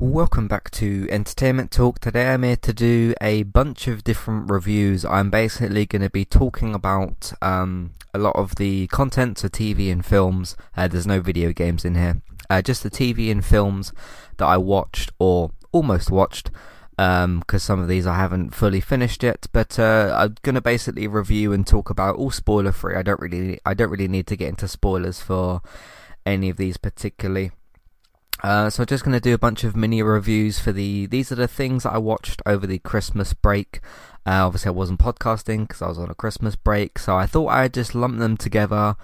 Welcome back to Entertainment Talk. Today I'm here to do a bunch of different reviews. I'm basically going to be talking about um, a lot of the content, so TV and films. Uh, there's no video games in here. Uh, just the TV and films that I watched or almost watched because um, some of these I haven't fully finished yet. But uh, I'm gonna basically review and talk about all spoiler free. I don't really, I don't really need to get into spoilers for any of these particularly. Uh, so I'm just going to do a bunch of mini reviews for the. These are the things I watched over the Christmas break. Uh, obviously, I wasn't podcasting because I was on a Christmas break, so I thought I'd just lump them together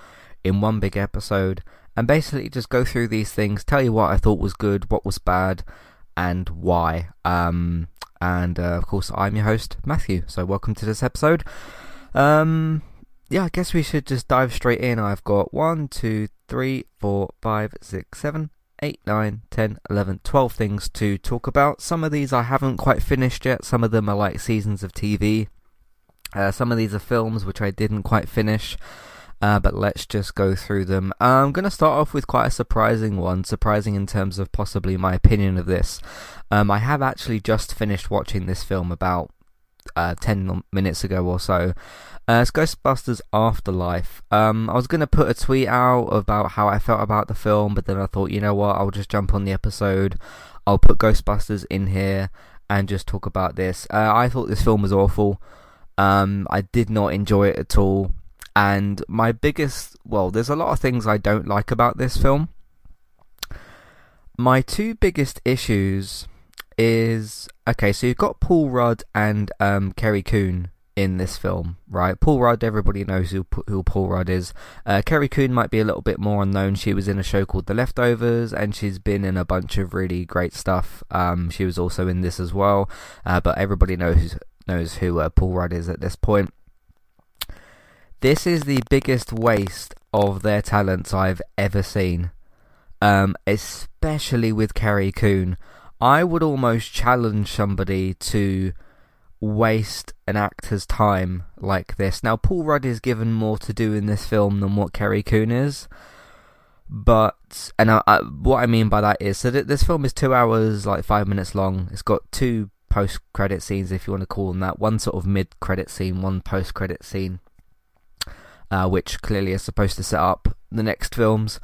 in one big episode and basically just go through these things, tell you what I thought was good, what was bad, and why. Um, and uh, of course, I'm your host, Matthew. So welcome to this episode. Um, yeah, I guess we should just dive straight in. I've got one, two, three, four, five, six, seven, 8, 9, 10, 11, 12 things to talk about. Some of these I haven't quite finished yet. Some of them are like seasons of TV. Uh, some of these are films which I didn't quite finish. Uh, but let's just go through them. I'm going to start off with quite a surprising one, surprising in terms of possibly my opinion of this. Um, I have actually just finished watching this film about uh, 10 minutes ago or so. Uh, it's Ghostbusters Afterlife. Um, I was going to put a tweet out about how I felt about the film, but then I thought, you know what, I'll just jump on the episode. I'll put Ghostbusters in here and just talk about this. Uh, I thought this film was awful. Um, I did not enjoy it at all. And my biggest, well, there's a lot of things I don't like about this film. My two biggest issues is okay. So you've got Paul Rudd and um, Carrie Coon in this film, right? Paul Rudd, everybody knows who, who Paul Rudd is. Uh, Carrie Coon might be a little bit more unknown. She was in a show called The Leftovers, and she's been in a bunch of really great stuff. Um, she was also in this as well, uh, but everybody knows knows who uh, Paul Rudd is at this point. This is the biggest waste of their talents I've ever seen, um, especially with Carrie Coon. I would almost challenge somebody to waste an actor's time like this. Now, Paul Rudd is given more to do in this film than what Carrie Coon is. But, and I, I, what I mean by that is, so th- this film is two hours, like five minutes long. It's got two post credit scenes, if you want to call them that. One sort of mid credit scene, one post credit scene, uh, which clearly is supposed to set up the next films.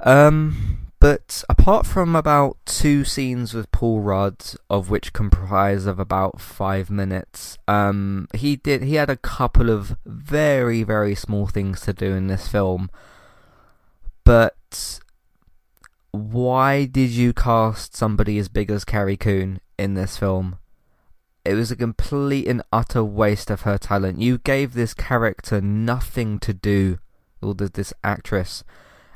Um, but apart from about two scenes with Paul Rudd, of which comprise of about five minutes, um, he did he had a couple of very very small things to do in this film. But why did you cast somebody as big as Carrie Coon in this film? It was a complete and utter waste of her talent. You gave this character nothing to do, or this actress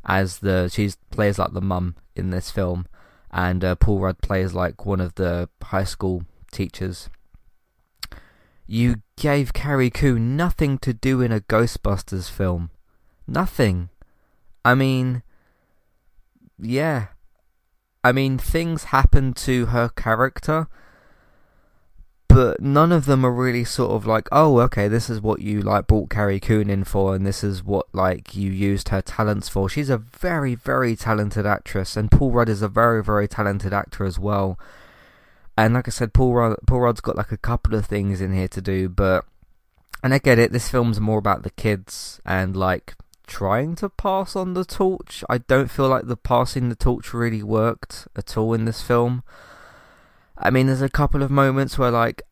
as the she plays like the mum in this film, and uh, Paul Rudd plays like one of the high school teachers. You gave Carrie Coon nothing to do in a Ghostbusters film. Nothing. I mean, yeah. I mean, things happen to her character but none of them are really sort of like, oh, okay, this is what you like brought Carrie Coon in for, and this is what like you used her talents for. She's a very, very talented actress, and Paul Rudd is a very, very talented actor as well. And like I said, Paul Rudd, Paul Rudd's got like a couple of things in here to do, but and I get it. This film's more about the kids and like trying to pass on the torch. I don't feel like the passing the torch really worked at all in this film. I mean, there's a couple of moments where, like,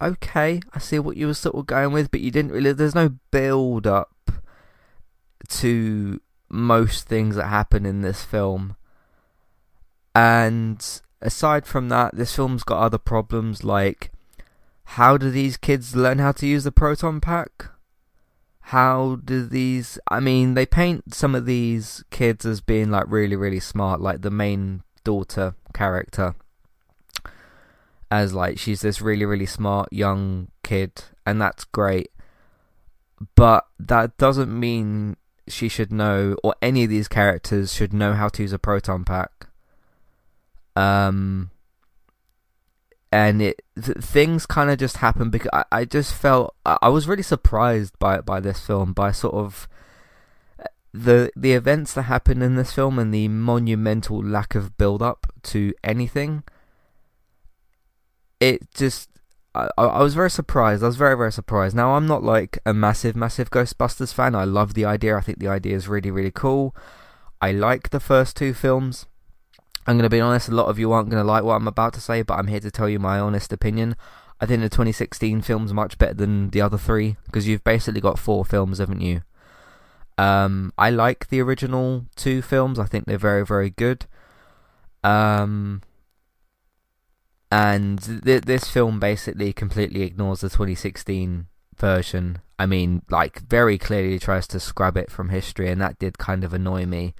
okay, I see what you were sort of going with, but you didn't really. There's no build up to most things that happen in this film. And aside from that, this film's got other problems like how do these kids learn how to use the proton pack? How do these I mean, they paint some of these kids as being like really, really smart, like the main daughter character as like she's this really really smart young kid and that's great. But that doesn't mean she should know or any of these characters should know how to use a proton pack. Um and it th- things kind of just happen because I, I just felt I, I was really surprised by by this film by sort of the the events that happen in this film and the monumental lack of build up to anything it just I, I was very surprised. I was very, very surprised. Now, I'm not like a massive, massive Ghostbusters fan. I love the idea. I think the idea is really, really cool. I like the first two films. I'm going to be honest, a lot of you aren't going to like what I'm about to say, but I'm here to tell you my honest opinion. I think the 2016 film's much better than the other three, because you've basically got four films, haven't you? Um, I like the original two films. I think they're very, very good. Um, and th- this film basically completely ignores the 2016 version. I mean, like, very clearly tries to scrub it from history, and that did kind of annoy me.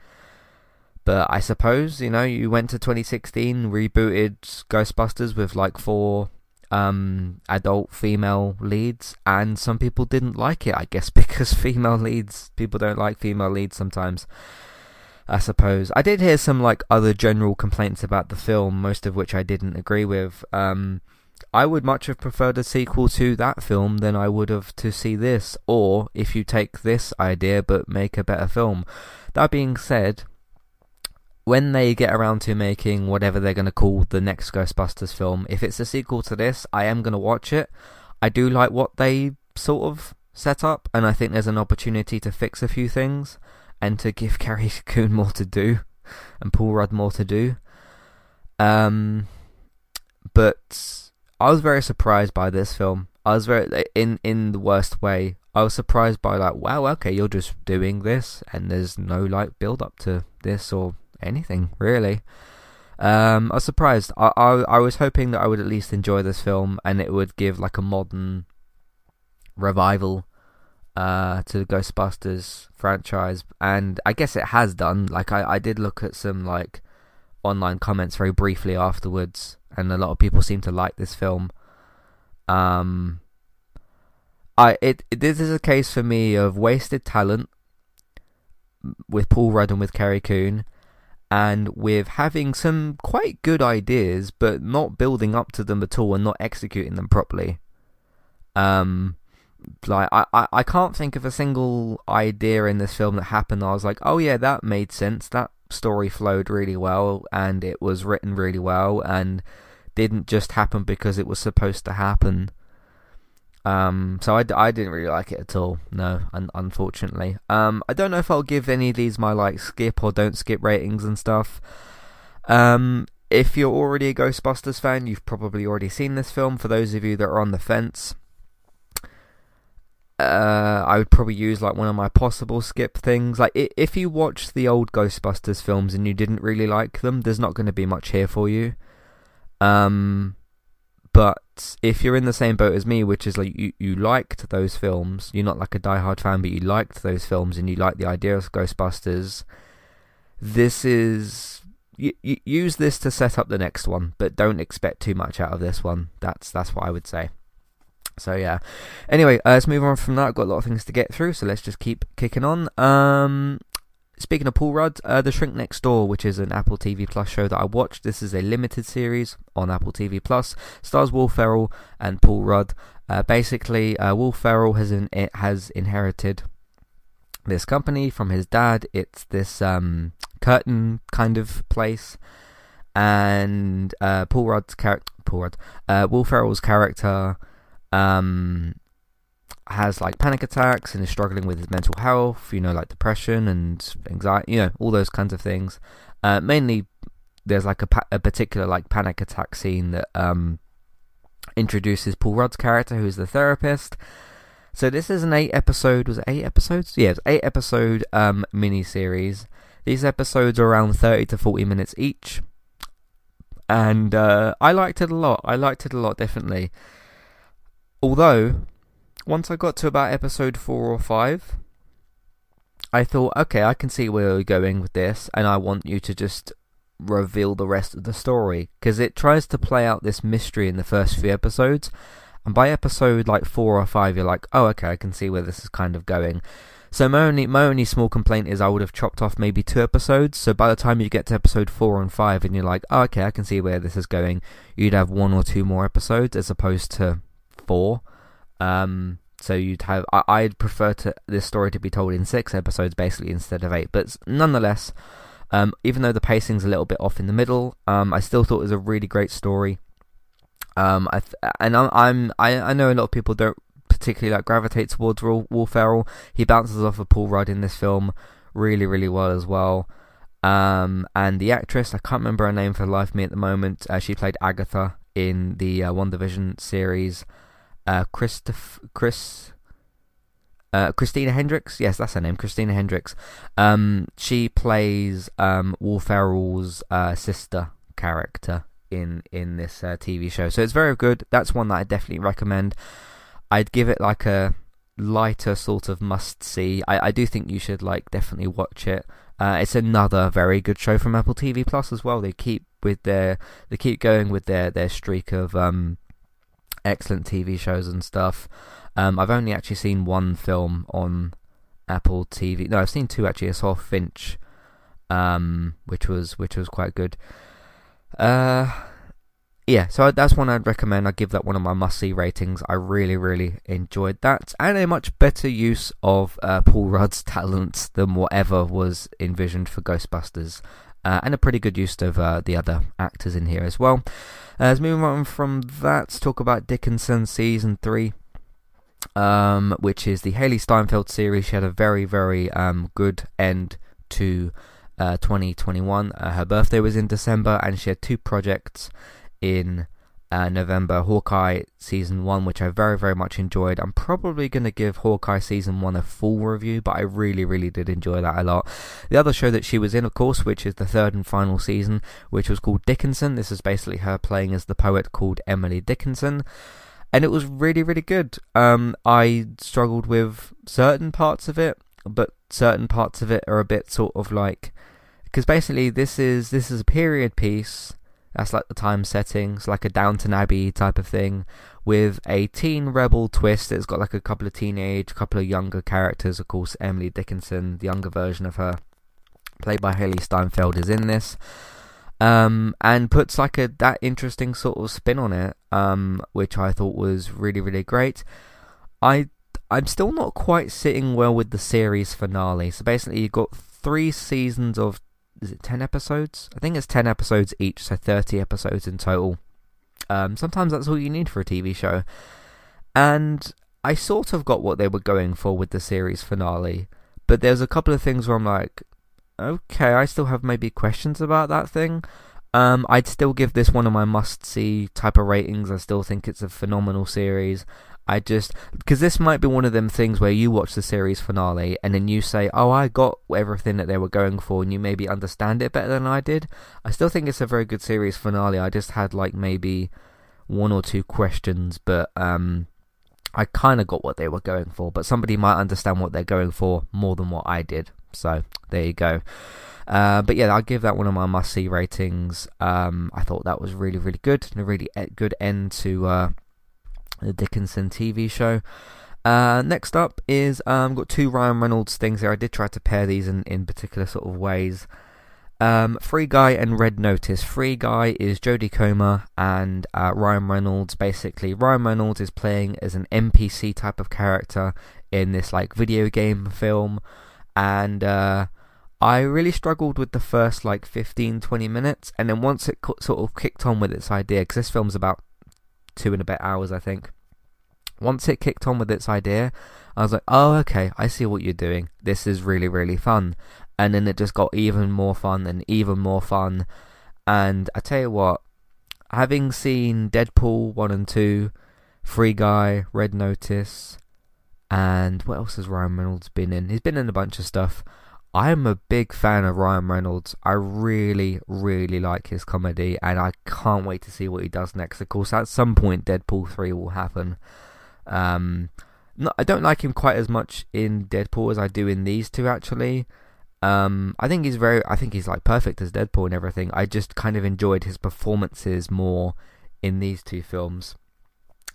But I suppose, you know, you went to 2016, rebooted Ghostbusters with like four um, adult female leads, and some people didn't like it, I guess, because female leads, people don't like female leads sometimes. I suppose. I did hear some like other general complaints about the film, most of which I didn't agree with. Um, I would much have preferred a sequel to that film than I would have to see this, or if you take this idea but make a better film. That being said, when they get around to making whatever they're going to call the next Ghostbusters film, if it's a sequel to this, I am going to watch it. I do like what they sort of set up, and I think there's an opportunity to fix a few things and to give Carrie Coon more to do and Paul Rudd more to do. Um, but I was very surprised by this film. I was very in in the worst way. I was surprised by like, wow, okay, you're just doing this, and there's no like build up to this or anything really. Um, I was surprised. I, I I was hoping that I would at least enjoy this film, and it would give like a modern revival uh, to the Ghostbusters franchise, and I guess it has done. Like I, I did look at some like online comments very briefly afterwards, and a lot of people seem to like this film. Um, I it, it this is a case for me of wasted talent with Paul Rudd and with Carrie Coon, and with having some quite good ideas, but not building up to them at all and not executing them properly. Um, like I, I, I can't think of a single idea in this film that happened. I was like, oh yeah, that made sense. That story flowed really well, and it was written really well, and didn't just happen because it was supposed to happen. Um, so I, I didn't really like it at all. No, un- unfortunately. Um, I don't know if I'll give any of these my like skip or don't skip ratings and stuff. Um, if you're already a Ghostbusters fan, you've probably already seen this film. For those of you that are on the fence, uh, I would probably use like one of my possible skip things. Like if you watch the old Ghostbusters films and you didn't really like them, there's not going to be much here for you. Um, but if you're in the same boat as me, which is like you, you liked those films, you're not like a die-hard fan, but you liked those films and you like the idea of Ghostbusters, this is use this to set up the next one, but don't expect too much out of this one. That's that's what I would say. So yeah. Anyway, uh, let's move on from that. I've got a lot of things to get through, so let's just keep kicking on. Um, speaking of Paul Rudd, uh, The Shrink Next Door, which is an Apple TV Plus show that I watched. This is a limited series on Apple TV Plus. Stars Will Ferrell and Paul Rudd. Uh, basically, uh, Will Ferrell has in, has inherited this company from his dad. It's this um, curtain kind of place, and uh, Paul Rudd's character, Paul Rudd, uh, Will Ferrell's character um, has like panic attacks and is struggling with his mental health, you know, like depression and anxiety, you know, all those kinds of things. Uh, mainly, there's like a, pa- a particular like panic attack scene that um, introduces Paul Rudd's character, who's the therapist. So this is an eight episode, was it eight episodes? Yeah, eight episode um, mini series. These episodes are around 30 to 40 minutes each. And uh, I liked it a lot. I liked it a lot, definitely. Although, once I got to about episode 4 or 5, I thought, okay, I can see where you're going with this, and I want you to just reveal the rest of the story. Because it tries to play out this mystery in the first few episodes, and by episode like 4 or 5, you're like, oh, okay, I can see where this is kind of going. So my only my only small complaint is I would have chopped off maybe two episodes. So by the time you get to episode four and five, and you're like, oh, okay, I can see where this is going, you'd have one or two more episodes as opposed to four. Um, so you'd have. I, I'd prefer to this story to be told in six episodes, basically instead of eight. But nonetheless, um, even though the pacing's a little bit off in the middle, um, I still thought it was a really great story. Um, I th- and I'm, I'm I, I know a lot of people don't particularly like gravitate towards Will, Will Ferrell. He bounces off of Paul Rudd in this film really, really well as well. Um, and the actress, I can't remember her name for the life of me at the moment. Uh, she played Agatha in the uh, WandaVision series. Uh, Christoph, Chris, uh, Christina Hendricks. Yes, that's her name, Christina Hendricks. Um, she plays um, Will Ferrell's uh, sister character in in this uh, TV show. So it's very good. That's one that I definitely recommend. I'd give it like a lighter sort of must see. I, I do think you should like definitely watch it. Uh, it's another very good show from Apple TV Plus as well. They keep with their they keep going with their their streak of um, excellent TV shows and stuff. Um, I've only actually seen one film on Apple TV. No, I've seen two actually. I saw Finch, um, which was which was quite good. Uh, yeah, so that's one I'd recommend. I give that one of my must see ratings. I really, really enjoyed that, and a much better use of uh, Paul Rudd's talents than whatever was envisioned for Ghostbusters, uh, and a pretty good use of uh, the other actors in here as well. As moving on from that, let's talk about Dickinson season three. Um, which is the Hailee Steinfeld series. She had a very, very um, good end to uh, 2021. Uh, her birthday was in December, and she had two projects in uh, November. Hawkeye season one, which I very very much enjoyed. I'm probably going to give Hawkeye season one a full review, but I really really did enjoy that a lot. The other show that she was in, of course, which is the third and final season, which was called Dickinson. This is basically her playing as the poet called Emily Dickinson. And it was really, really good. Um, I struggled with certain parts of it, but certain parts of it are a bit sort of like because basically this is this is a period piece that's like the time settings, like a Downton Abbey type of thing, with a teen rebel twist. It's got like a couple of teenage, couple of younger characters. Of course, Emily Dickinson, the younger version of her, played by Hailee Steinfeld, is in this. Um, and puts like a that interesting sort of spin on it, um, which I thought was really really great. I I'm still not quite sitting well with the series finale. So basically, you've got three seasons of is it 10 episodes? I think it's 10 episodes each, so 30 episodes in total. Um, sometimes that's all you need for a TV show. And I sort of got what they were going for with the series finale, but there's a couple of things where I'm like, okay, I still have maybe questions about that thing. Um, I'd still give this one of my must see type of ratings. I still think it's a phenomenal series. I just because this might be one of them things where you watch the series finale and then you say, "Oh, I got everything that they were going for," and you maybe understand it better than I did. I still think it's a very good series finale. I just had like maybe one or two questions, but um, I kind of got what they were going for. But somebody might understand what they're going for more than what I did. So there you go. Uh, but yeah, I'll give that one of my must see ratings. Um, I thought that was really, really good and a really good end to uh, the Dickinson TV show. Uh, next up is um, got two Ryan Reynolds things here. I did try to pair these in, in particular sort of ways. Um, Free Guy and Red Notice. Free Guy is Jodie Comer and uh, Ryan Reynolds. Basically, Ryan Reynolds is playing as an NPC type of character in this like video game film, and uh, I really struggled with the first like 15, 20 minutes, and then once it sort of kicked on with its idea, because this film's about two and a bit hours, I think. Once it kicked on with its idea, I was like, oh, okay, I see what you're doing. This is really, really fun. And then it just got even more fun and even more fun. And I tell you what, having seen Deadpool 1 and 2, Free Guy, Red Notice, and what else has Ryan Reynolds been in? He's been in a bunch of stuff. I'm a big fan of Ryan Reynolds. I really, really like his comedy, and I can't wait to see what he does next. Of course, at some point, Deadpool 3 will happen. Um, I don't like him quite as much in Deadpool as I do in these two, actually. Um, I think he's very, I think he's like perfect as Deadpool and everything. I just kind of enjoyed his performances more in these two films.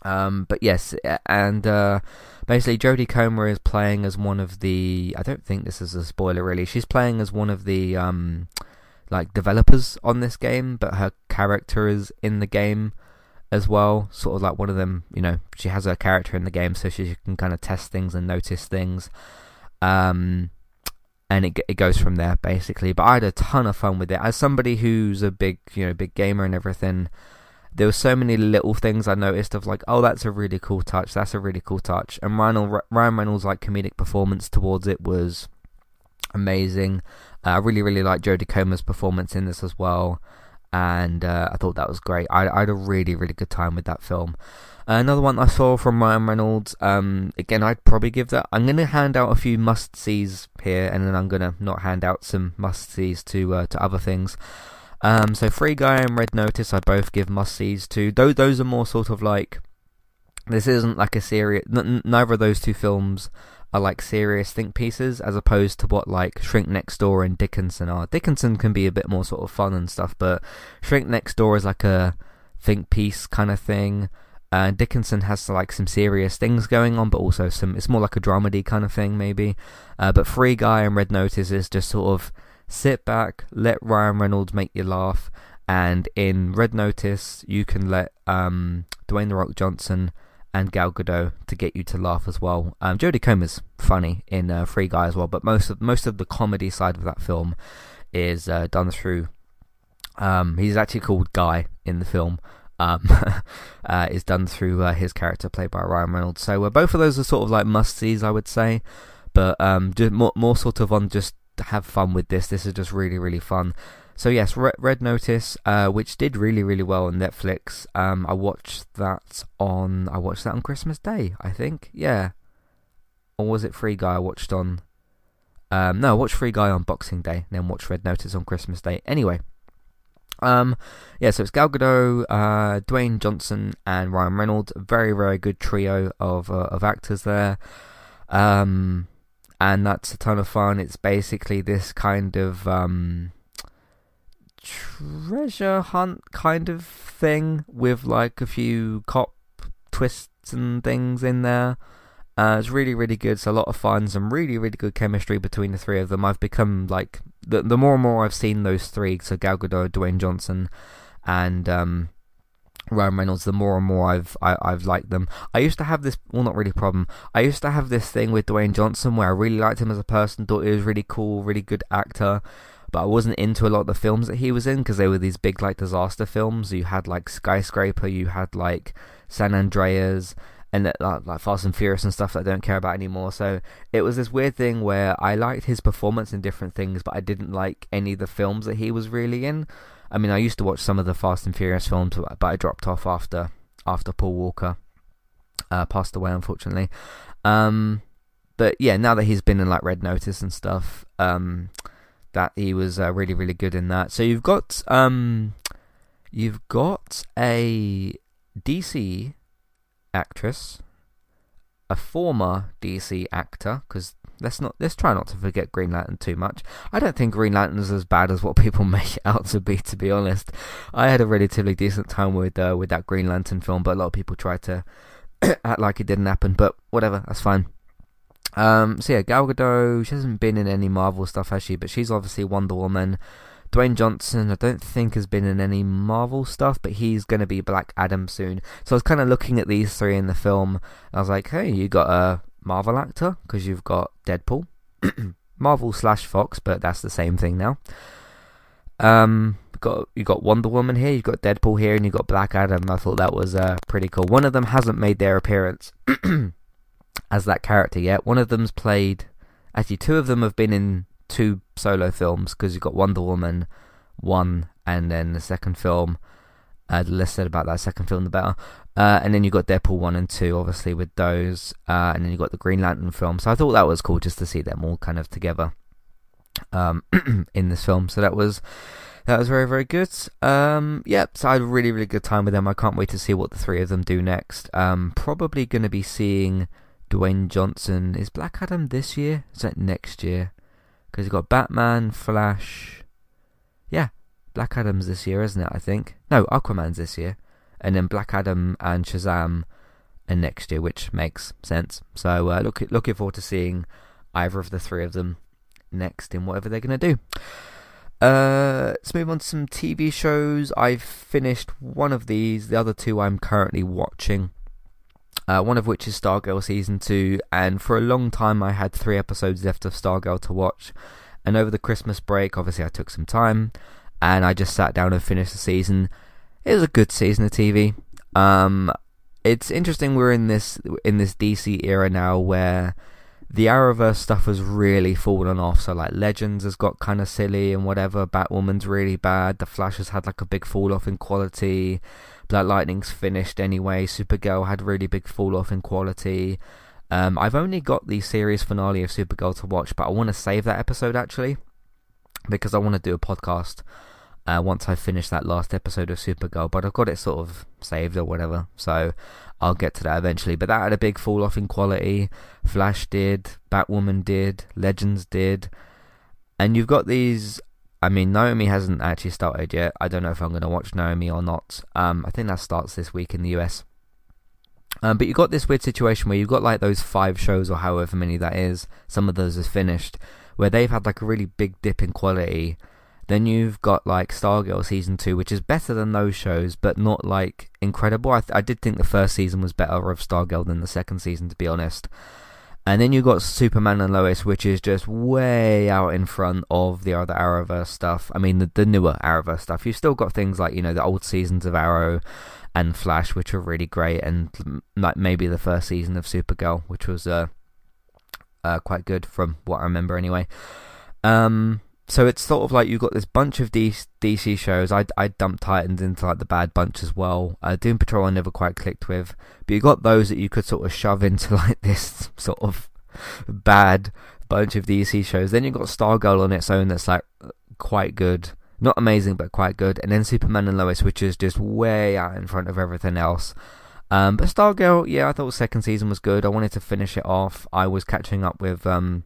Um, but yes, and uh, basically Jodie Comer is playing as one of the. I don't think this is a spoiler really. She's playing as one of the um, like developers on this game, but her character is in the game as well. Sort of like one of them, you know, she has her character in the game, so she can kind of test things and notice things. Um, and it it goes from there basically. But I had a ton of fun with it. As somebody who's a big, you know, big gamer and everything, there were so many little things I noticed of like, oh, that's a really cool touch. That's a really cool touch. And Ryan, Ryan Reynolds' like comedic performance towards it was amazing. Uh, I really, really like Jodie Comer's performance in this as well and uh, I thought that was great. I, I, had a really, really good time with that film. Uh, another one I saw from Ryan Reynolds. Um, again, I'd probably give that. I'm to hand out a few must sees here, and then I'm to not hand out some must sees to uh, to other things. Um, so Free Guy and Red Notice, I both give must sees to. Those those are more sort of like this isn't like a serious. N- neither of those two films are like serious think pieces as opposed to what like Shrink Next Door and Dickinson are. Dickinson can be a bit more sort of fun and stuff, but Shrink Next Door is like a think piece kind of thing. Uh, Dickinson has like some serious things going on, but also some. It's more like a dramedy kind of thing, maybe. Uh, but Free Guy and Red Notice is just sort of sit back, let Ryan Reynolds make you laugh, and in Red Notice you can let um, Dwayne the Rock Johnson and Gal Gadot to get you to laugh as well. Um, Jodie Comer's funny in uh, Free Guy as well, but most of most of the comedy side of that film is uh, done through. Um, he's actually called Guy in the film. Um, uh, is done through uh, his character played by Ryan Reynolds. So uh, both of those are sort of like must sees, I would say. But um, more, more sort of on just have fun with this. This is just really really fun. So yes, Red Notice, uh, which did really really well on Netflix. Um, I watched that on I watched that on Christmas Day, I think. Yeah, or was it Free Guy? I watched on. Um, no, I watched Free Guy on Boxing Day, then watched Red Notice on Christmas Day. Anyway, um, yeah, so it's Gal Gadot, uh, Dwayne Johnson, and Ryan Reynolds. Very very good trio of uh, of actors there. Um, and that's a ton of fun. It's basically this kind of um treasure hunt kind of thing with like a few cop twists and things in there. Uh, it's really, really good. It's a lot of fun. Some really, really good chemistry between the three of them. I've become like the the more and more I've seen those three, so Gal Gadot, Dwayne Johnson, and um, Ryan Reynolds, the more and more I've I, have i have liked them. I used to have this, well, not really problem. I used to have this thing with Dwayne Johnson where I really liked him as a person, thought he was really cool, really good actor, but I wasn't into a lot of the films that he was in because they were these big like disaster films. You had like Skyscraper, you had like San Andreas, and uh, like, like Fast and Furious and stuff that I don't care about anymore. So it was this weird thing where I liked his performance in different things, but I didn't like any of the films that he was really in. I mean, I used to watch some of the Fast and Furious films, but I dropped off after after Paul Walker uh, passed away, unfortunately. Um, but yeah, now that he's been in like Red Notice and stuff, um, that he was uh, really really good in that. So you've got um, you've got a DC actress, a former DC actor, because let's not let's try not to forget Green Lantern too much. I don't think Green Lantern is as bad as what people make it out to be. To be honest, I had a relatively decent time with uh, with that Green Lantern film, but a lot of people try to act like it didn't happen. But whatever, that's fine. Um, so yeah, Gal Gadot, she hasn't been in any Marvel stuff, has she? But she's obviously Wonder Woman. Dwayne Johnson, I don't think has been in any Marvel stuff, but he's going to be Black Adam soon. So I was kind of looking at these three in the film. I was like, hey, you got a Marvel actor because you've got Deadpool, Marvel slash Fox, but that's the same thing now. Um, got you got Wonder Woman here, you've got Deadpool here, and you've got Black Adam. I thought that was uh, pretty cool. One of them hasn't made their appearance. as that character yet. One of them's played. Actually, two of them have been in two solo films because you've got Wonder Woman one, and then the second film. Uh, the less said about that second film, the better. Uh, and then you got Deadpool one and two, obviously with those, uh, and then you got the Green Lantern film. So I thought that was cool just to see them all kind of together um, in this film. So that was that was very very good. Um, yeah, so I had a really really good time with them. I can't wait to see what the three of them do next. Um, probably going to be seeing Dwayne Johnson. Is Black Adam this year? Is that next year? Because you've got Batman, Flash. Yeah, Black Adam's this year, isn't it? I think. No, Aquaman's this year. And then Black Adam and Shazam are next year, which makes sense. So uh, look, looking forward to seeing either of the three of them next in whatever they're going to do. Uh, let's move on to some TV shows. I've finished one of these. The other two I'm currently watching. Uh, one of which is Stargirl season two, and for a long time I had three episodes left of Stargirl to watch. And over the Christmas break, obviously I took some time, and I just sat down and finished the season. It was a good season of TV. Um, it's interesting we're in this in this DC era now where the Arrowverse stuff has really fallen off. So like Legends has got kind of silly and whatever. Batwoman's really bad. The Flash has had like a big fall off in quality. Black Lightning's finished anyway. Supergirl had really big fall off in quality. Um, I've only got the series finale of Supergirl to watch, but I want to save that episode actually because I want to do a podcast uh, once I finish that last episode of Supergirl. But I've got it sort of saved or whatever, so I'll get to that eventually. But that had a big fall off in quality. Flash did, Batwoman did, Legends did, and you've got these. I mean, Naomi hasn't actually started yet. I don't know if I'm going to watch Naomi or not. Um, I think that starts this week in the US. Um, but you've got this weird situation where you've got like those five shows or however many that is. Some of those are finished, where they've had like a really big dip in quality then you've got like Stargirl season two, which is better than those shows, but not like incredible. I, th- I did think the first season was better of Stargirl than the second season, to be honest. And then you've got Superman and Lois, which is just way out in front of the other Arrowverse stuff. I mean, the, the newer Arrowverse stuff. You've still got things like, you know, the old seasons of Arrow and Flash, which are really great, and like maybe the first season of Supergirl, which was uh, uh quite good from what I remember anyway. Um, so it's sort of like you've got this bunch of DC DC shows. I I dumped Titans into like the bad bunch as well. Uh, Doom Patrol I never quite clicked with, but you got those that you could sort of shove into like this sort of bad bunch of DC shows. Then you've got Stargirl on its own that's like quite good, not amazing but quite good, and then Superman and Lois, which is just way out in front of everything else. Um, but Stargirl, yeah, I thought second season was good. I wanted to finish it off. I was catching up with um,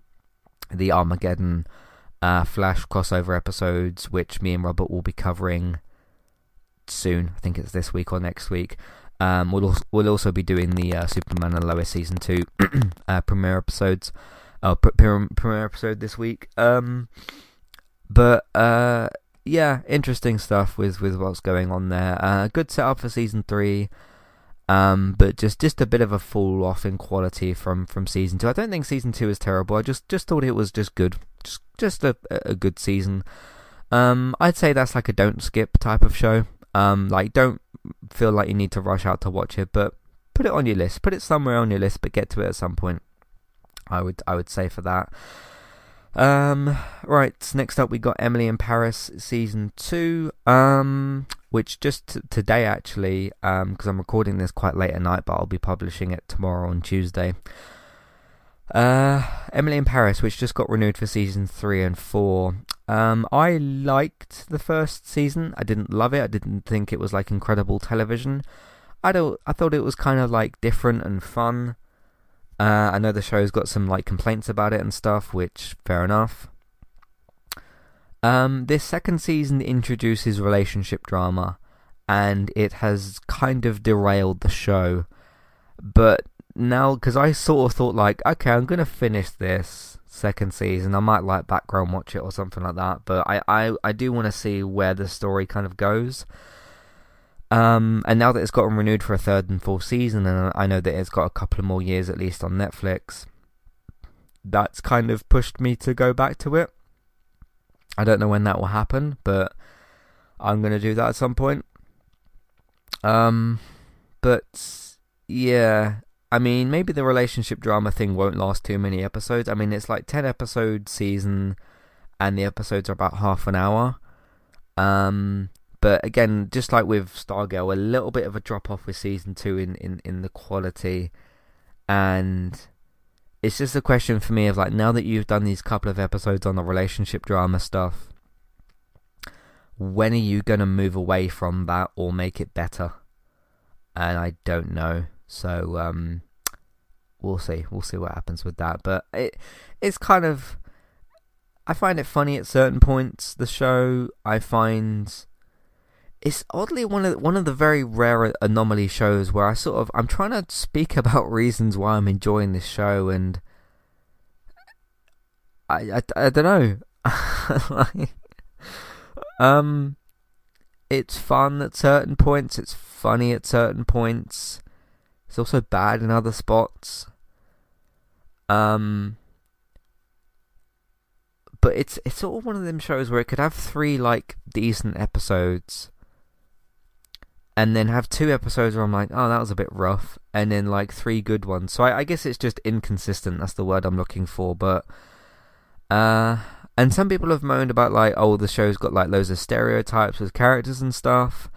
the Armageddon uh, Flash crossover episodes, which me and Robert will be covering soon. I think it's this week or next week. Um, we'll also, we'll also be doing the uh, Superman and Lois season two uh, premiere episodes. Premiere, premiere episode this week. Um, but uh, yeah, interesting stuff with with what's going on there. Uh, good setup for season three. Um, but just, just a bit of a fall off in quality from, from season two. I don't think season two is terrible. I just, just thought it was just good, just just a a good season. Um, I'd say that's like a don't skip type of show. Um, like don't feel like you need to rush out to watch it, but put it on your list. Put it somewhere on your list, but get to it at some point. I would I would say for that. Um, right. Next up, we got Emily in Paris season two. Um, which just t- today actually, um, because I'm recording this quite late at night, but I'll be publishing it tomorrow on Tuesday. Uh, Emily in Paris, which just got renewed for season three and four. Um, I liked the first season. I didn't love it. I didn't think it was like incredible television. I don't. I thought it was kind of like different and fun. Uh, I know the show's got some like complaints about it and stuff, which fair enough. Um, this second season introduces relationship drama, and it has kind of derailed the show. But now because I sort of thought like, okay, I'm gonna finish this second season. I might like background watch it or something like that, but I I, I do want to see where the story kind of goes. Um, and now that it's gotten renewed for a third and fourth season, and I know that it's got a couple of more years at least on Netflix, that's kind of pushed me to go back to it. I don't know when that will happen, but I'm gonna do that at some point. Um, but yeah, I mean, maybe the relationship drama thing won't last too many episodes. I mean, it's like 10 episode season and the episodes are about half an hour. Um, but again, just like with Stargirl, a little bit of a drop off with season 2 in, in, in the quality. And it's just a question for me of like, now that you've done these couple of episodes on the relationship drama stuff, when are you going to move away from that or make it better? And I don't know. So um, we'll see. We'll see what happens with that. But it it's kind of I find it funny at certain points. The show I find it's oddly one of one of the very rare anomaly shows where I sort of I'm trying to speak about reasons why I'm enjoying this show and I I, I don't know. like, Um, it's fun at certain points. It's funny at certain points. It's also bad in other spots. Um, but it's it's sort of one of them shows where it could have three like decent episodes, and then have two episodes where I'm like, oh, that was a bit rough, and then like three good ones. So I, I guess it's just inconsistent. That's the word I'm looking for. But uh, and some people have moaned about like, oh, the show's got like loads of stereotypes with characters and stuff.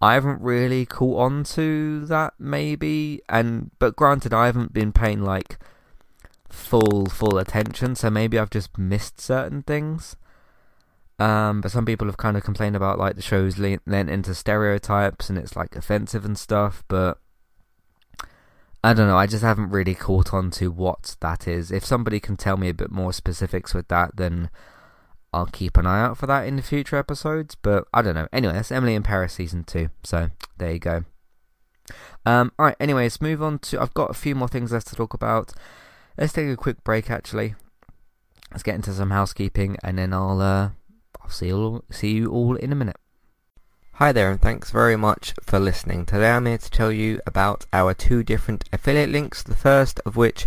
I haven't really caught on to that maybe, and but granted, I haven't been paying like full full attention, so maybe I've just missed certain things. Um, but some people have kind of complained about like the show's lent into stereotypes and it's like offensive and stuff. But I don't know. I just haven't really caught on to what that is. If somebody can tell me a bit more specifics with that, then I'll keep an eye out for that in the future episodes. But I don't know. Anyway, that's Emily in Paris season two. So there you go. Um, alright, anyway, let's move on to. I've got a few more things left to talk about. Let's take a quick break actually. Let's get into some housekeeping and then I'll uh, I'll see you all, see you all in a minute. Hi there and thanks very much for listening. Today I'm here to tell you about our two different affiliate links. The first of which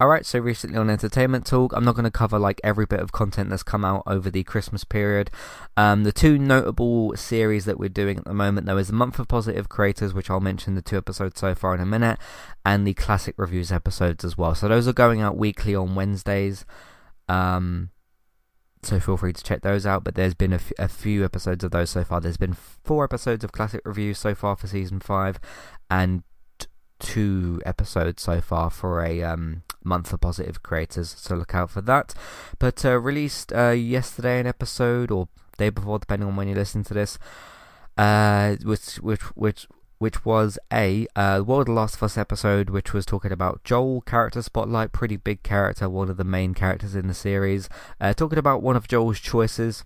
Alright, so recently on Entertainment Talk, I'm not going to cover like every bit of content that's come out over the Christmas period. Um, the two notable series that we're doing at the moment, though, is the Month of Positive Creators, which I'll mention the two episodes so far in a minute, and the Classic Reviews episodes as well. So those are going out weekly on Wednesdays. Um, so feel free to check those out. But there's been a, f- a few episodes of those so far. There's been four episodes of Classic Reviews so far for season five, and two episodes so far for a um, month for positive creators, so look out for that. But uh, released uh, yesterday an episode or day before, depending on when you listen to this, uh, which which which which was a uh, World of Last of Us episode, which was talking about Joel character spotlight, pretty big character, one of the main characters in the series, uh, talking about one of Joel's choices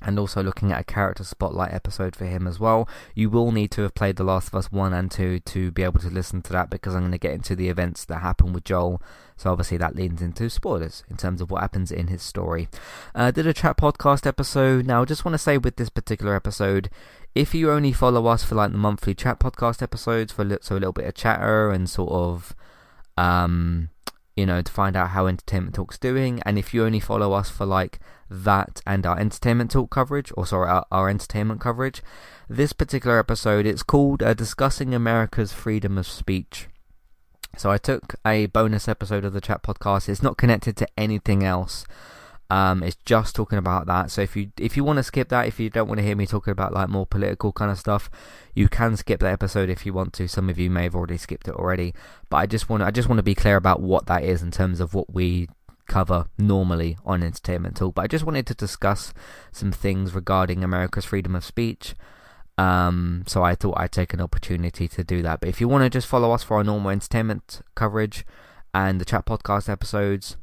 and also looking at a character spotlight episode for him as well. You will need to have played The Last of Us 1 and 2 to be able to listen to that because I'm going to get into the events that happen with Joel. So obviously that leads into spoilers in terms of what happens in his story. Uh, did a chat podcast episode. Now I just want to say with this particular episode, if you only follow us for like the monthly chat podcast episodes for so a little bit of chatter and sort of um you know to find out how entertainment talk's doing and if you only follow us for like that and our entertainment talk coverage, or sorry, our, our entertainment coverage. This particular episode, it's called uh, Discussing America's Freedom of Speech. So I took a bonus episode of the chat podcast. It's not connected to anything else. Um, it's just talking about that. So if you if you want to skip that, if you don't want to hear me talking about like more political kind of stuff, you can skip that episode if you want to. Some of you may have already skipped it already, but I just want I just want to be clear about what that is in terms of what we cover normally on Entertainment Talk. But I just wanted to discuss some things regarding America's freedom of speech. Um, so I thought I'd take an opportunity to do that. But if you want to just follow us for our normal entertainment coverage and the chat podcast episodes,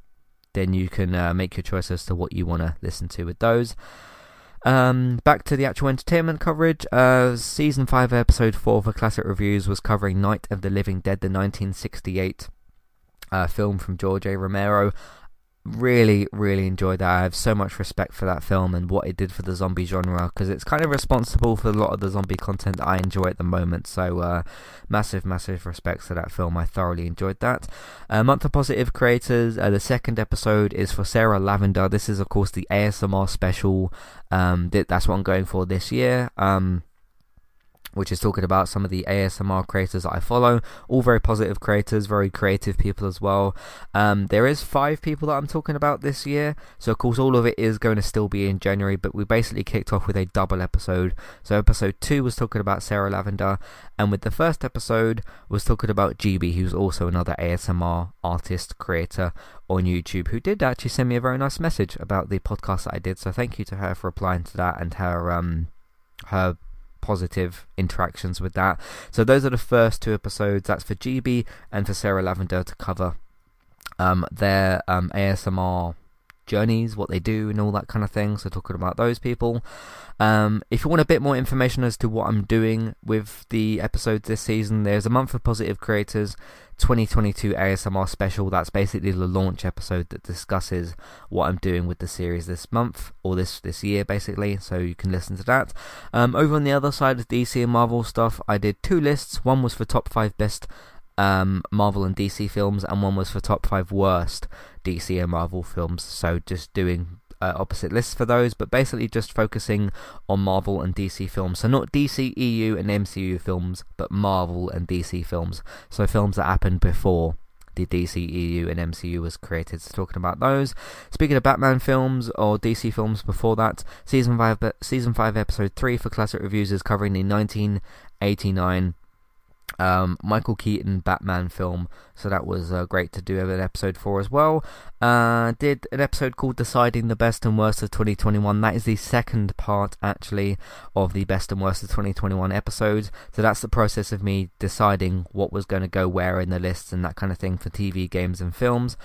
then you can uh, make your choice as to what you want to listen to with those. Um, back to the actual entertainment coverage. Uh, season 5, episode 4 for Classic Reviews was covering Night of the Living Dead, the 1968 uh, film from George A. Romero really, really enjoyed that. I have so much respect for that film and what it did for the zombie genre because it's kind of responsible for a lot of the zombie content I enjoy at the moment. So, uh, massive, massive respects to that film. I thoroughly enjoyed that. Uh, Month of Positive Creators. Uh, the second episode is for Sarah Lavender. This is, of course, the ASMR special. Um, that's what I'm going for this year. Um, which is talking about some of the ASMR creators that I follow. All very positive creators, very creative people as well. Um, there is five people that I'm talking about this year, so of course all of it is going to still be in January. But we basically kicked off with a double episode. So episode two was talking about Sarah Lavender, and with the first episode was talking about Gibi, who's also another ASMR artist creator on YouTube, who did actually send me a very nice message about the podcast that I did. So thank you to her for replying to that and her um her positive interactions with that. So those are the first two episodes. That's for Gibi and for Sarah Lavender to cover um, their um, ASMR journeys, what they do, and all that kind of thing. So talking about those people. Um, if you want a bit more information as to what I'm doing with the episodes this season, there's a month of positive creators 2022 ASMR special. That's basically the launch episode that discusses what I'm doing with the series this month or this this year, basically. So you can listen to that. Um, over on the other side of DC and Marvel stuff, I did two lists. One was for top five best um, Marvel and DC films, and one was for top five worst DC and Marvel films. So just doing uh, opposite lists for those, but basically just focusing on Marvel and DC films. So not DC, EU, and MCU films, but Marvel and DC films. So films that happened before the DC, EU, and MCU was created. So talking about those. Speaking of Batman films or DC films before that, season five, season five, episode three for classic reviews is covering the 1989 um, Michael Keaton Batman film, so that was uh, great to do an episode for as well. Uh, did an episode called Deciding the Best and Worst of 2021. That is the second part, actually, of the Best and Worst of 2021 episodes. So that's the process of me deciding what was going to go where in the lists and that kind of thing for TV, games, and films.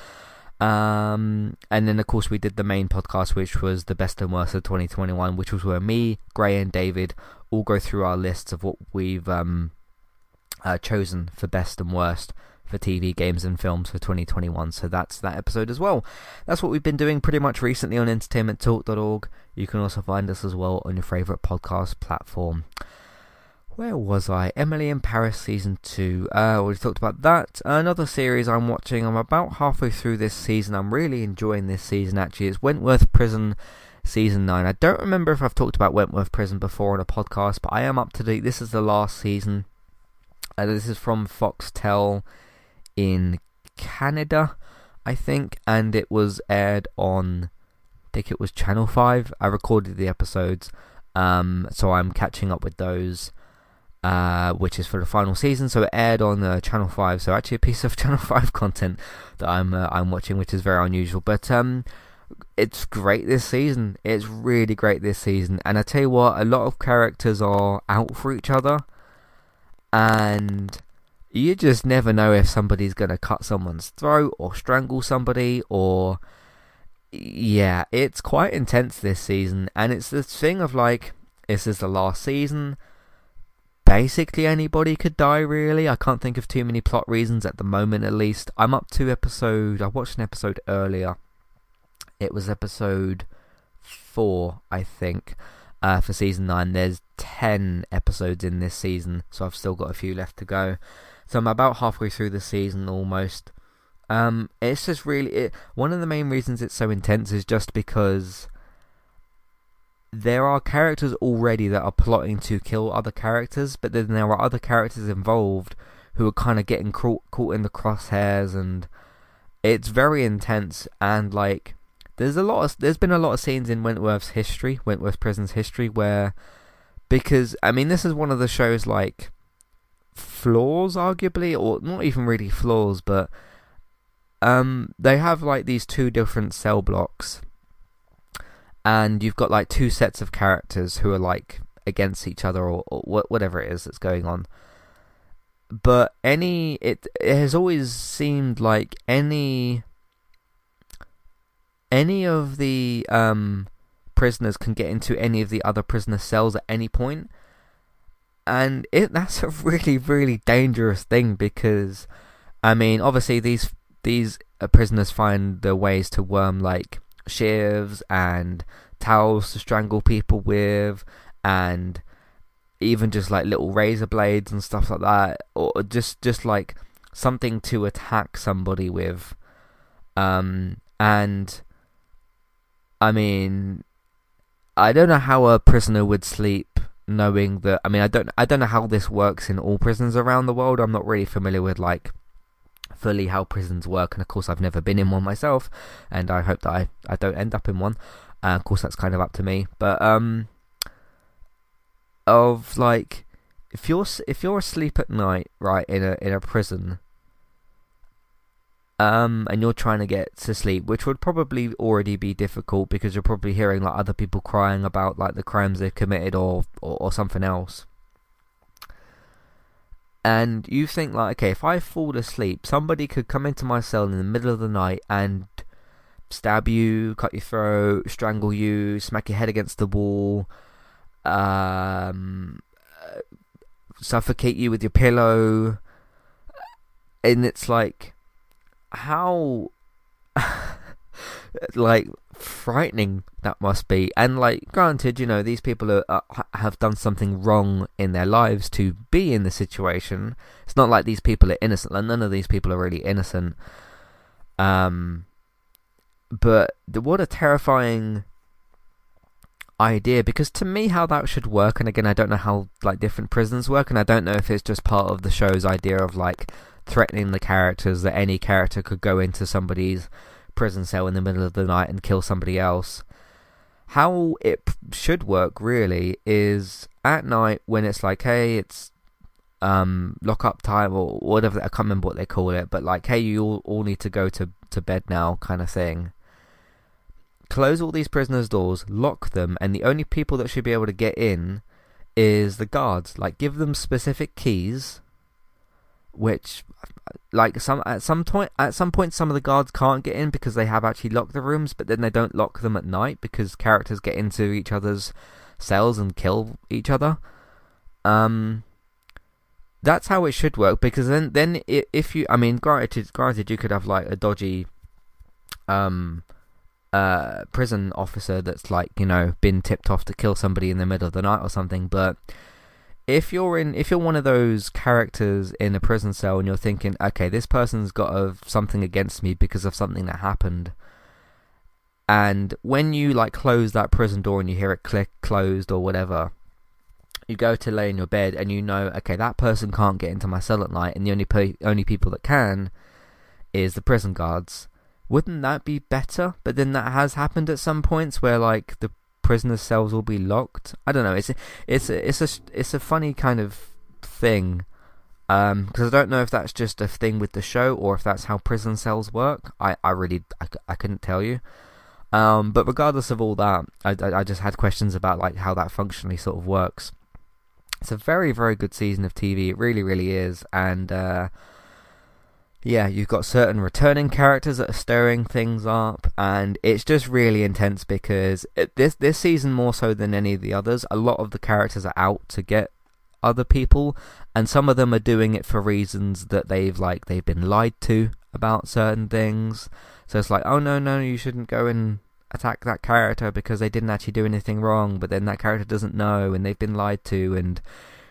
Um, and then, of course, we did the main podcast, which was the best and worst of 2021, which was where me, Gray, and David all go through our lists of what we've um, uh, chosen for best and worst for TV, games, and films for 2021. So that's that episode as well. That's what we've been doing pretty much recently on entertainmenttalk.org. You can also find us as well on your favourite podcast platform. Where was I? Emily in Paris season 2. Uh, we talked about that. Another series I'm watching. I'm about halfway through this season. I'm really enjoying this season actually. It's Wentworth Prison season 9. I don't remember if I've talked about Wentworth Prison before on a podcast, but I am up to date. This is the last season. Uh, this is from Foxtel in Canada, I think, and it was aired on, I think it was Channel 5. I recorded the episodes, um, so I'm catching up with those, uh, which is for the final season. So it aired on uh, Channel 5, so actually a piece of Channel 5 content that I'm uh, I'm watching, which is very unusual. But um, it's great this season. It's really great this season, and I tell you what, a lot of characters are out for each other and you just never know if somebody's going to cut someone's throat or strangle somebody or yeah it's quite intense this season. And it's this thing of like this is the last season. Basically anybody could die really. I can't think of too many plot reasons at the moment at least. I'm up to episode i watched an episode earlier. It was episode 4 i think uh, for season 9. There's 10 episodes in this season, so I've still got a few left to go. So I'm about halfway through the season almost. Um, it's just really it, one of the main reasons it's so intense is just because there are characters already that are plotting to kill other characters, but then there are other characters involved who are kind of getting caught, caught in the crosshairs, and it's very intense. And like there's a lot of there's been a lot of scenes in Wentworth's history, Wentworth Prison's history, where because I mean this is one of the show's like flaws, arguably, or not even really flaws, but um, they have like these two different cell blocks, and you've got like two sets of characters who are like against each other or, or whatever it is that's going on. But any it it has always seemed like any any of the um, prisoners can get into any of the other prisoner cells at any point, and it that's a really really dangerous thing because I mean obviously these these uh, prisoners find their ways to worm like shears and towels to strangle people with and even just like little razor blades and stuff like that or just just like something to attack somebody with. Um and I mean, I don't know how a prisoner would sleep knowing that. I mean, I don't, I don't know how this works in all prisons around the world. I'm not really familiar with like fully how prisons work, and of course, I've never been in one myself, and I hope that I, I don't end up in one. Uh, of course, that's kind of up to me, but um, of like if you're if you're asleep at night, right in a in a prison, um, and you're trying to get to sleep, which would probably already be difficult because you're probably hearing like other people crying about like the crimes they've committed or, or, or something else. And you think like, okay, if I fall asleep, somebody could come into my cell in the middle of the night and stab you, cut your throat, strangle you, smack your head against the wall, um, suffocate you with your pillow, and it's like how like frightening that must be. And like granted you know these people are, uh, have done something wrong in their lives to be in the situation. It's not like these people are innocent. Like none of these people are really innocent. Um but what a terrifying idea because to me how that should work and again I don't know how like different prisons work and I don't know if it's just part of the show's idea of like threatening the characters that any character could go into somebody's prison cell in the middle of the night and kill somebody else. How it p- should work really is at night when it's like, hey, it's um lock up time or whatever I can't remember what they call it, but like, hey, you all, all need to go to to bed now, kind of thing. Close all these prisoners' doors, lock them, and the only people that should be able to get in is the guards. Like, give them specific keys which like some at some point at some point some of the guards can't get in because they have actually locked the rooms but then they don't lock them at night because characters get into each other's cells and kill each other. Um that's how it should work because then then if you i mean granted granted you could have like a dodgy um uh prison officer that's like you know been tipped off to kill somebody in the middle of the night or something but if you're in if you're one of those characters in a prison cell and you're thinking okay this person's got a, something against me because of something that happened and when you like close that prison door and you hear it click closed or whatever you go to lay in your bed and you know okay that person can't get into my cell at night and the only pe- only people that can is the prison guards. Wouldn't that be better? But then that has happened at some points where like the prisoners' cells will be locked. I don't know. It's it's it's a it's a funny kind of thing because um, I don't know if that's just a thing with the show or if that's how prison cells work. I I really I, I couldn't tell you. Um, but regardless of all that, I, I, I just had questions about like how that functionally sort of works. It's a very very good season of TV. It really really is, and uh, yeah, you've got certain returning characters that are stirring things up, and it's just really intense because it, this this season more so than any of the others, a lot of the characters are out to get other people, and some of them are doing it for reasons that they've like they've been lied to about certain things. So it's like, oh no no, you shouldn't go and attack that character because they didn't actually do anything wrong, but then that character doesn't know, and they've been lied to, and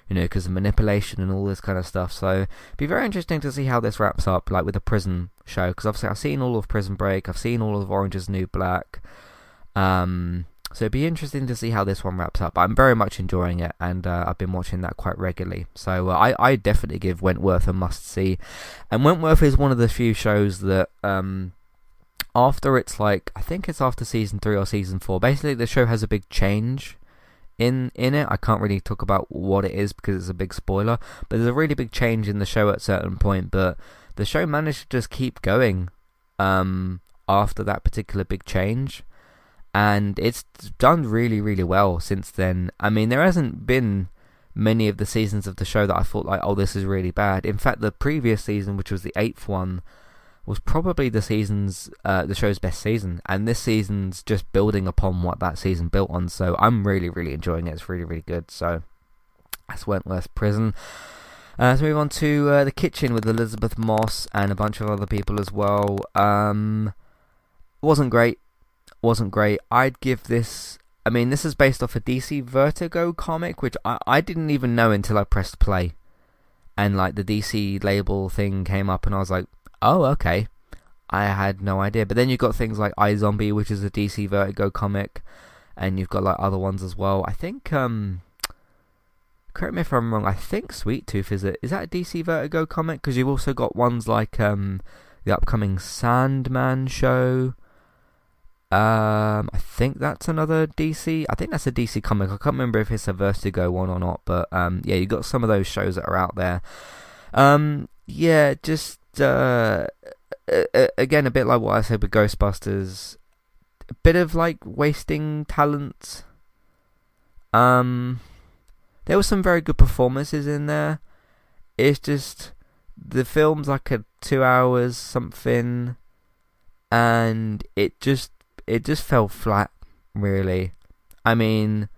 you know, because of manipulation and all this kind of stuff. So be very interesting to see how this wraps up, like with the prison show, because obviously I've seen all of Prison Break, I've seen all of Orange is New Black. Um, so it'd be interesting to see how this one wraps up. I'm very much enjoying it, and uh, I've been watching that quite regularly. So uh, I, I definitely give Wentworth a must see. And Wentworth is one of the few shows that um, after it's like I think it's after season three or season four. Basically, the show has a big change in in it. I can't really talk about what it is because it's a big spoiler. But there's a really big change in the show at a certain point. But the show managed to just keep going um, after that particular big change, and it's done really really well since then. I mean, there hasn't been many of the seasons of the show that I thought like, oh, this is really bad. In fact, the previous season, which was the eighth one was probably the season's uh, the show's best season, and this season's just building upon what that season built on. So I'm really really enjoying it. It's really really good. So that's Wentworth Prison. Uh, let's move on to uh, the kitchen with Elisabeth Moss and a bunch of other people as well. Um, wasn't great. Wasn't great. I'd give this. I mean, this is based off a DC Vertigo comic, which I, I didn't even know until I pressed play, and like the DC label thing came up, and I was like, oh, okay. I had no idea. But then you've got things like iZombie, which is a DC Vertigo comic, and you've got like other ones as well. I think, um, correct me if I'm wrong. I think Sweet Tooth is it? Is that a DC Vertigo comic? Because you've also got ones like um, the upcoming Sandman show. Um, I think that's another DC. I think that's a DC comic. I can't remember if it's a Vertigo one or not, but um, yeah, you've got some of those shows that are out there. Um, yeah, just uh, again, a bit like what I said with Ghostbusters, a bit of like wasting talent. Um, there were some very good performances in there. It's just the film's like a two hours something, and it just it just fell flat. Really, I mean,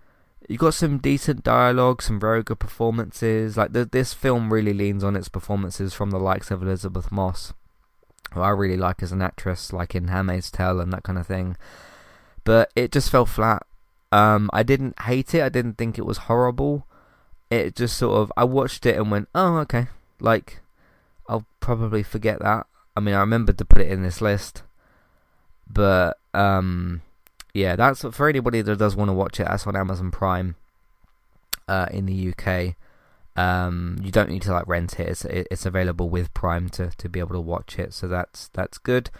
you got some decent dialogue, some very good performances. Like the, this film really leans on its performances from the likes of Elisabeth Moss, who I really like as an actress, like in Handmaid's Tale and that kind of thing. But it just fell flat. Um, I didn't hate it. I didn't think it was horrible. It just sort of I watched it and went, oh okay, like I'll probably forget that. I mean, I remembered to put it in this list, but um, yeah, that's for anybody that does want to watch it. That's on Amazon Prime uh, in the UK. Um, you don't need to like rent it. It's it's available with Prime to, to be able to watch it. So that's that's good.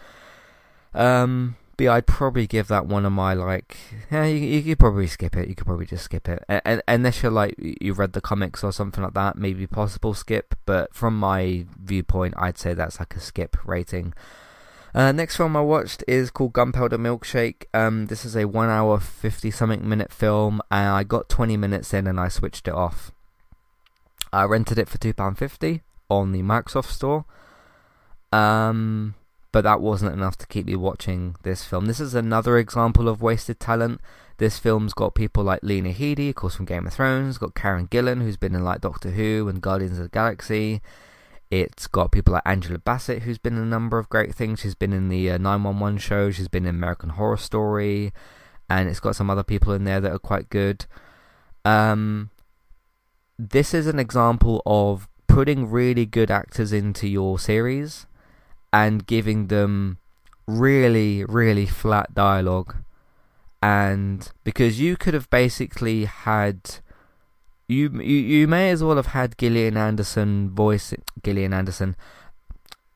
Um, but yeah, I'd probably give that one of my like. Yeah, you, you could probably skip it. You could probably just skip it, and, unless you're like you've read the comics or something like that. Maybe possible skip, but from my viewpoint, I'd say that's like a skip rating. Uh, next film I watched is called Gunpowder Milkshake. Um, this is a one hour, 50 something minute film, and I got 20 minutes in and I switched it off. I rented it for £2.50 on the Microsoft Store. Um, but that wasn't enough to keep me watching this film. This is another example of wasted talent. This film's got people like Lena Headey, of course, from Game of Thrones, got Karen Gillan, who's been in like Doctor Who and Guardians of the Galaxy. It's got people like Angela Bassett, who's been in a number of great things. She's been in the uh, 911 show, she's been in American Horror Story, and it's got some other people in there that are quite good. Um, this is an example of putting really good actors into your series and giving them really, really flat dialogue. And because you could have basically had you, you you may as well have had Gillian Anderson voice Gillian Anderson.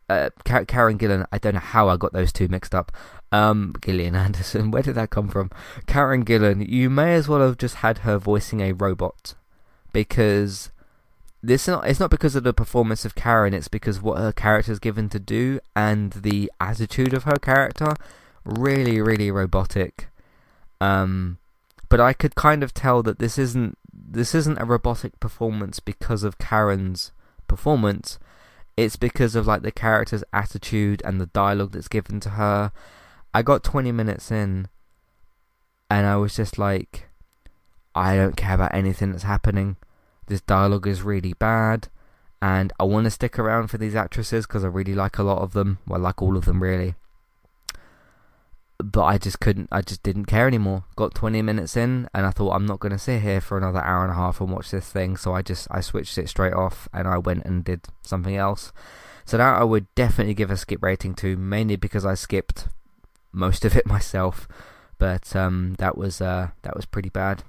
Uh, Karen Gillan. I don't know how I got those two mixed up. Um, Gillian Anderson. Where did that come from? Karen Gillan. You may as well have just had her voicing a robot, because this not it's not because of the performance of Karen. It's because what her character is given to do and the attitude of her character. Really, really robotic. Um, but I could kind of tell that this isn't this isn't a robotic performance because of Karen's performance. It's because of like the character's attitude and the dialogue that's given to her. I got 20 minutes in and I was just like I don't care about anything that's happening. This dialogue is really bad and I want to stick around for these actresses because I really like a lot of them. Well, I like all of them really but I just couldn't, I just didn't care anymore. Got 20 minutes in, and I thought I'm not going to sit here for another hour and a half and watch this thing. So I just, I switched it straight off, and I went and did something else. So that I would definitely give a skip rating to, mainly because I skipped most of it myself. But um, that was uh, that was pretty bad.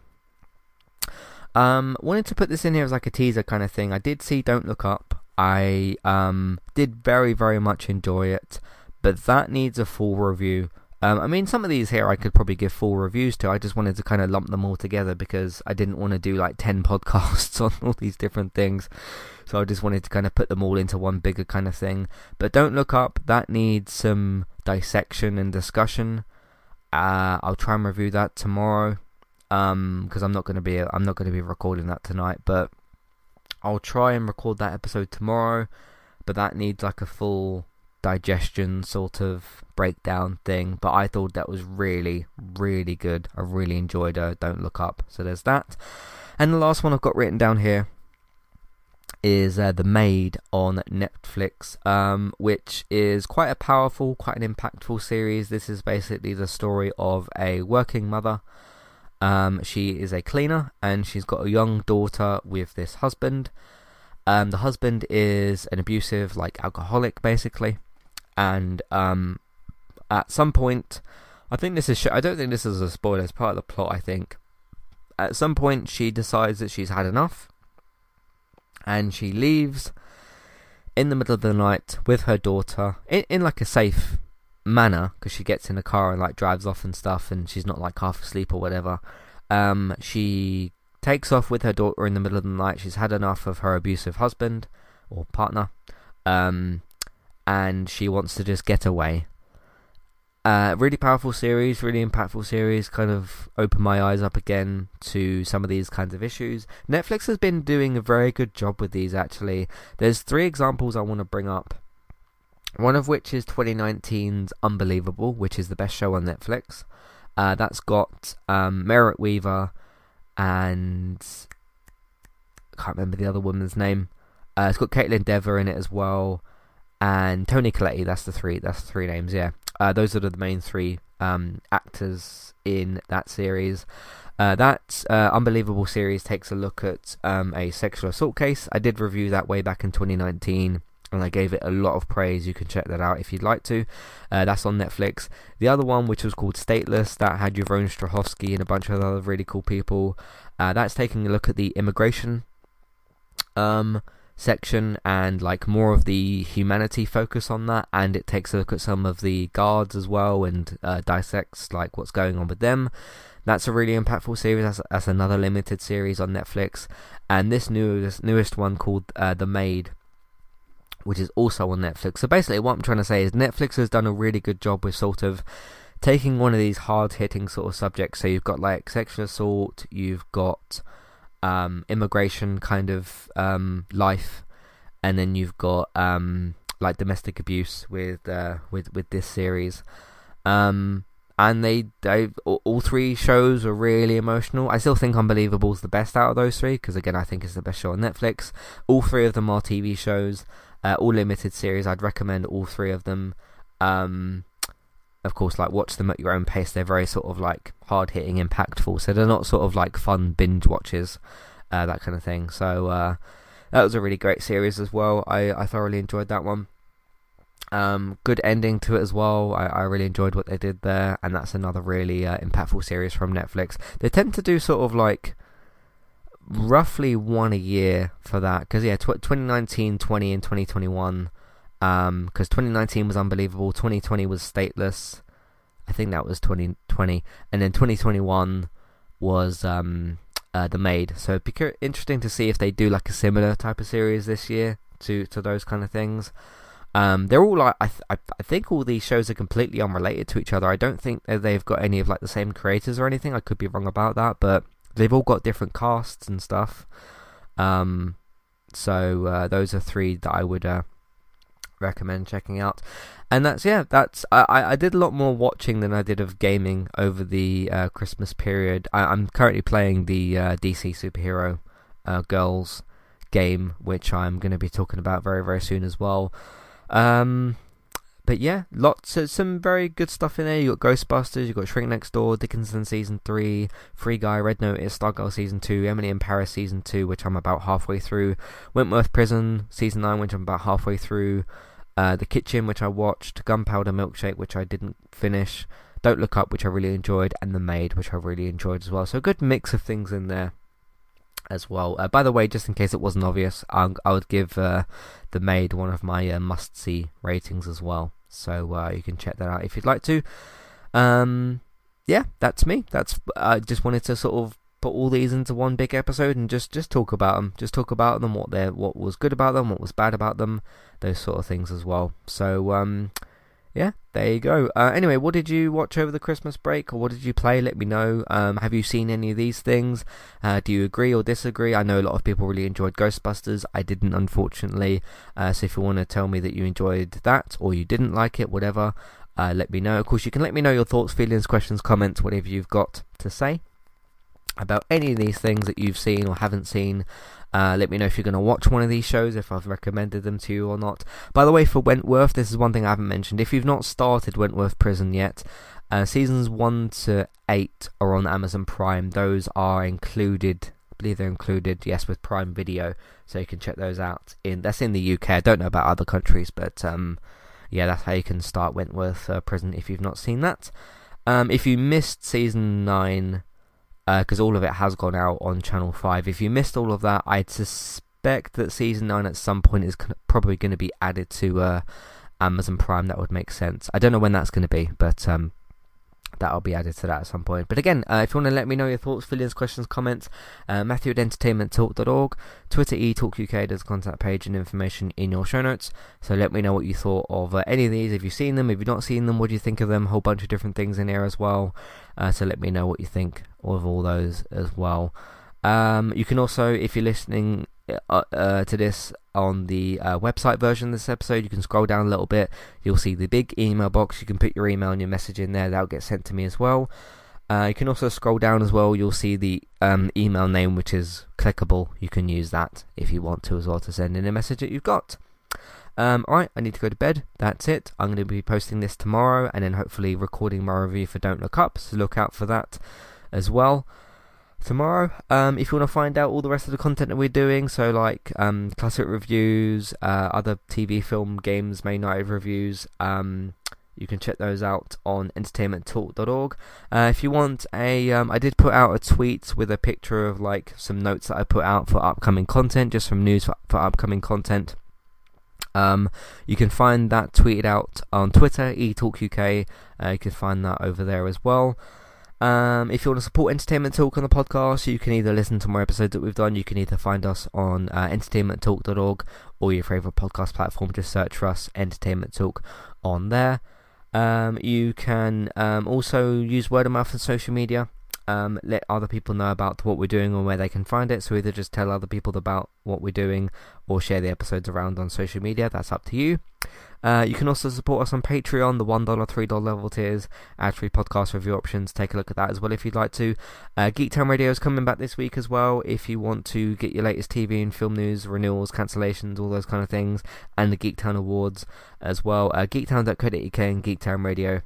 Um, wanted to put this in here as like a teaser kind of thing. I did see Don't Look Up. I um, did very very much enjoy it but that needs a full review. Um, I mean, some of these here I could probably give full reviews to. I just wanted to kind of lump them all together because I didn't want to do like 10 podcasts on all these different things. So I just wanted to kind of put them all into one bigger kind of thing. But don't look up, that needs some dissection and discussion. Uh, I'll try and review that tomorrow because um, I'm not going to be I'm not going to be recording that tonight, but I'll try and record that episode tomorrow. But that needs like a full digestion sort of breakdown thing. But I thought that was really, really good. I really enjoyed uh, Don't Look Up. So there's that. And the last one I've got written down here is uh, The Maid on Netflix, um, which is quite a powerful, quite an impactful series. This is basically the story of a working mother. Um, she is a cleaner and she's got a young daughter with this husband. Um, the husband is an abusive, like alcoholic, basically and um, at some point, I think this is. I don't think this is a spoiler. It's part of the plot. I think at some point she decides that she's had enough, and she leaves in the middle of the night with her daughter in, in like a safe manner because she gets in the car and like drives off and stuff, and she's not like half asleep or whatever. Um, she takes off with her daughter in the middle of the night. She's had enough of her abusive husband or partner. Um, and she wants to just get away. Uh, really powerful series, really impactful series. Kind of opened my eyes up again to some of these kinds of issues. Netflix has been doing a very good job with these. Actually, there's three examples I want to bring up. One of which is 2019's Unbelievable, which is the best show on Netflix. Uh, that's got um, Merritt Wever and I can't remember the other woman's name. Uh, it's got Kaitlyn Dever in it as well and Toni Collette. That's the three. That's the three names. Yeah, uh, those are the main three um, actors in that series. Uh, that uh, unbelievable series takes a look at um, a sexual assault case. I did review that way back in 2019, and I gave it a lot of praise. You can check that out if you'd like to. Uh, that's on Netflix. The other one, which was called Stateless, that had Yvonne Strahovski and a bunch of other really cool people. Uh, that's taking a look at the immigration um, section and like more of the humanity focus on that and it takes a look at some of the guards as well and uh, dissects like what's going on with them. That's a really impactful series. That's, that's another limited series on netflix. And this newest newest one called uh, the maid which is also on netflix. So basically what i'm trying to say is netflix has done a really good job with sort of taking one of these hard hitting sort of subjects. So you've got like sexual assault you've got um, immigration kind of um, life, and then you've got um, like domestic abuse with uh, with with this series. Um, and they they all three shows are really emotional. I still think Unbelievable is the best out of those three because again I think it's the best show on Netflix. All three of them are TV shows, uh, all limited series. I'd recommend all three of them. Um, of course, like watch them at your own pace. They're very sort of like hard hitting, impactful. So they're not sort of like fun binge watches, uh, that kind of thing. So uh, that was a really great series as well. I, I thoroughly enjoyed that one. Um, good ending to it as well. I, I really enjoyed what they did there, and that's another really uh, impactful series from Netflix. They tend to do sort of like roughly one a year for that because yeah, tw- 2019, 20, and 2021 because um, 2019 was unbelievable, 2020 was stateless. I think that was 2020, and then 2021 was um, uh, the Maid. So it'd be interesting to see if they do like a similar type of series this year to to those kind of things. Um, they're all like I, th- I think all these shows are completely unrelated to each other. I don't think they've got any of like the same creators or anything. I could be wrong about that, but they've all got different casts and stuff. Um, so uh, those are three that I would uh, recommend checking out. And that's yeah, that's I, I did a lot more watching than I did of gaming over the uh, Christmas period. I, am currently playing the uh, DC superhero uh, girls game, which I'm going to be talking about very very soon as well. Um, but yeah, lots of some very good stuff in there. You got Ghostbusters, you got Shrink Next Door, Dickinson season three, Free Guy, Red Notice, Stargirl season two, Emily in Paris season two, which I'm about halfway through, Wentworth Prison season nine, which I'm about halfway through. Uh, the Kitchen, which I watched, Gunpowder Milkshake, which I didn't finish, Don't Look Up, which I really enjoyed, and The Maid, which I really enjoyed as well. So a good mix of things in there as well. Uh, by the way, just in case it wasn't obvious, i I would give uh, The Maid one of my uh, must-see ratings as well. So uh, you can check that out if you'd like to. Um, yeah, that's me. That's I just wanted to sort of put all these into one big episode and just just talk about them. Just talk about them, what they what was good about them, what was bad about them, those sort of things as well. So um, yeah, there you go. Uh, anyway, what did you watch over the Christmas break, or what did you play? Let me know. Um, have you seen any of these things? Uh, do you agree or disagree? I know a lot of people really enjoyed Ghostbusters. I didn't, unfortunately. Uh, so if you want to tell me that you enjoyed that or you didn't like it, whatever, uh, let me know. Of course, you can let me know your thoughts, feelings, questions, comments, whatever you've got to say about any of these things that you've seen or haven't seen. Uh, let me know if you're going to watch one of these shows, if I've recommended them to you or not. By the way, for Wentworth, this is one thing I haven't mentioned. If you've not started Wentworth Prison yet, uh, seasons 1 to 8 are on Amazon Prime. Those are included, I believe they're included, yes, with Prime Video. So you can check those out. In That's in the UK. I don't know about other countries, but um, yeah, that's how you can start Wentworth uh, Prison if you've not seen that. Um, if you missed season 9 because uh, all of it has gone out on Channel 5. If you missed all of that, I'd suspect that Season 9 at some point is probably going to be added to uh, Amazon Prime. That would make sense. I don't know when that's going to be, but um, that'll be added to that at some point. But again, uh, if you want to let me know your thoughts, feelings, questions, comments, uh, Matthew at entertainmenttalk.org, Twitter eTalkUK, there's a contact page and information in your show notes. So let me know what you thought of uh, any of these. If you've seen them, if you've not seen them, what do you think of them? A whole bunch of different things in here as well. Uh, so let me know what you think of all those as well. Um, you can also, if you're listening uh, uh, to this on the uh, website version of this episode, you can scroll down a little bit. You'll see the big email box. You can put your email and your message in there. That'll get sent to me as well. Uh, you can also scroll down as well. You'll see the um, email name, which is clickable. You can use that if you want to as well to send in a message that you've got. Um, Alright, I need to go to bed. That's it. I'm going to be posting this tomorrow and then hopefully recording my review for Don't Look Up. So look out for that as well tomorrow. Um, if you want to find out all the rest of the content that we're doing, so like um, classic reviews, uh, other TV, film, games, main night reviews, um, you can check those out on entertainmenttalk.org. Uh, if you want a, um, I did put out a tweet with a picture of like some notes that I put out for upcoming content, just some news for, for upcoming content. Um, you can find that tweeted out on Twitter, eTalkUK. Uh, you can find that over there as well. Um, if you want to support Entertainment Talk on the podcast, you can either listen to more episodes that we've done, you can either find us on uh, entertainmenttalk.org or your favourite podcast platform. Just search for us, Entertainment Talk, on there. Um, you can um, also use word of mouth and social media. Um, let other people know about what we're doing and where they can find it. So either just tell other people about what we're doing or share the episodes around on social media. That's up to you. Uh, you can also support us on Patreon, the $1, $3 level tiers, ad free podcast review options. Take a look at that as well if you'd like to. Uh, Geektown Radio is coming back this week as well if you want to get your latest TV and film news, renewals, cancellations, all those kind of things, and the Geektown Awards as well. Uh, geektown.co.uk and Geektown Radio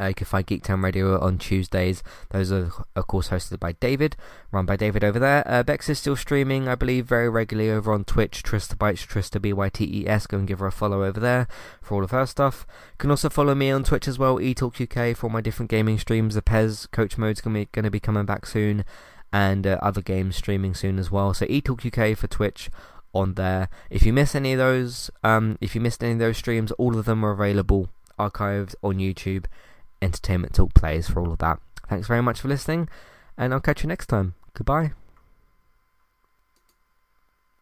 uh, you can find Geektown Radio on Tuesdays. Those are, of course, hosted by David, run by David over there. Uh, Bex is still streaming, I believe, very regularly over on Twitch. Trista Bytes, Trista B Y T E S. Go and give her a follow over there for all of her stuff. You can also follow me on Twitch as well, eTalk UK, for all my different gaming streams. The PES Coach Mode's going to be coming back soon, and uh, other games streaming soon as well. So eTalk UK for Twitch on there. If you miss any of those, um, if you missed any of those streams, all of them are available archived on YouTube Entertainment Talk plays for all of that. Thanks very much for listening, and I'll catch you next time. Goodbye.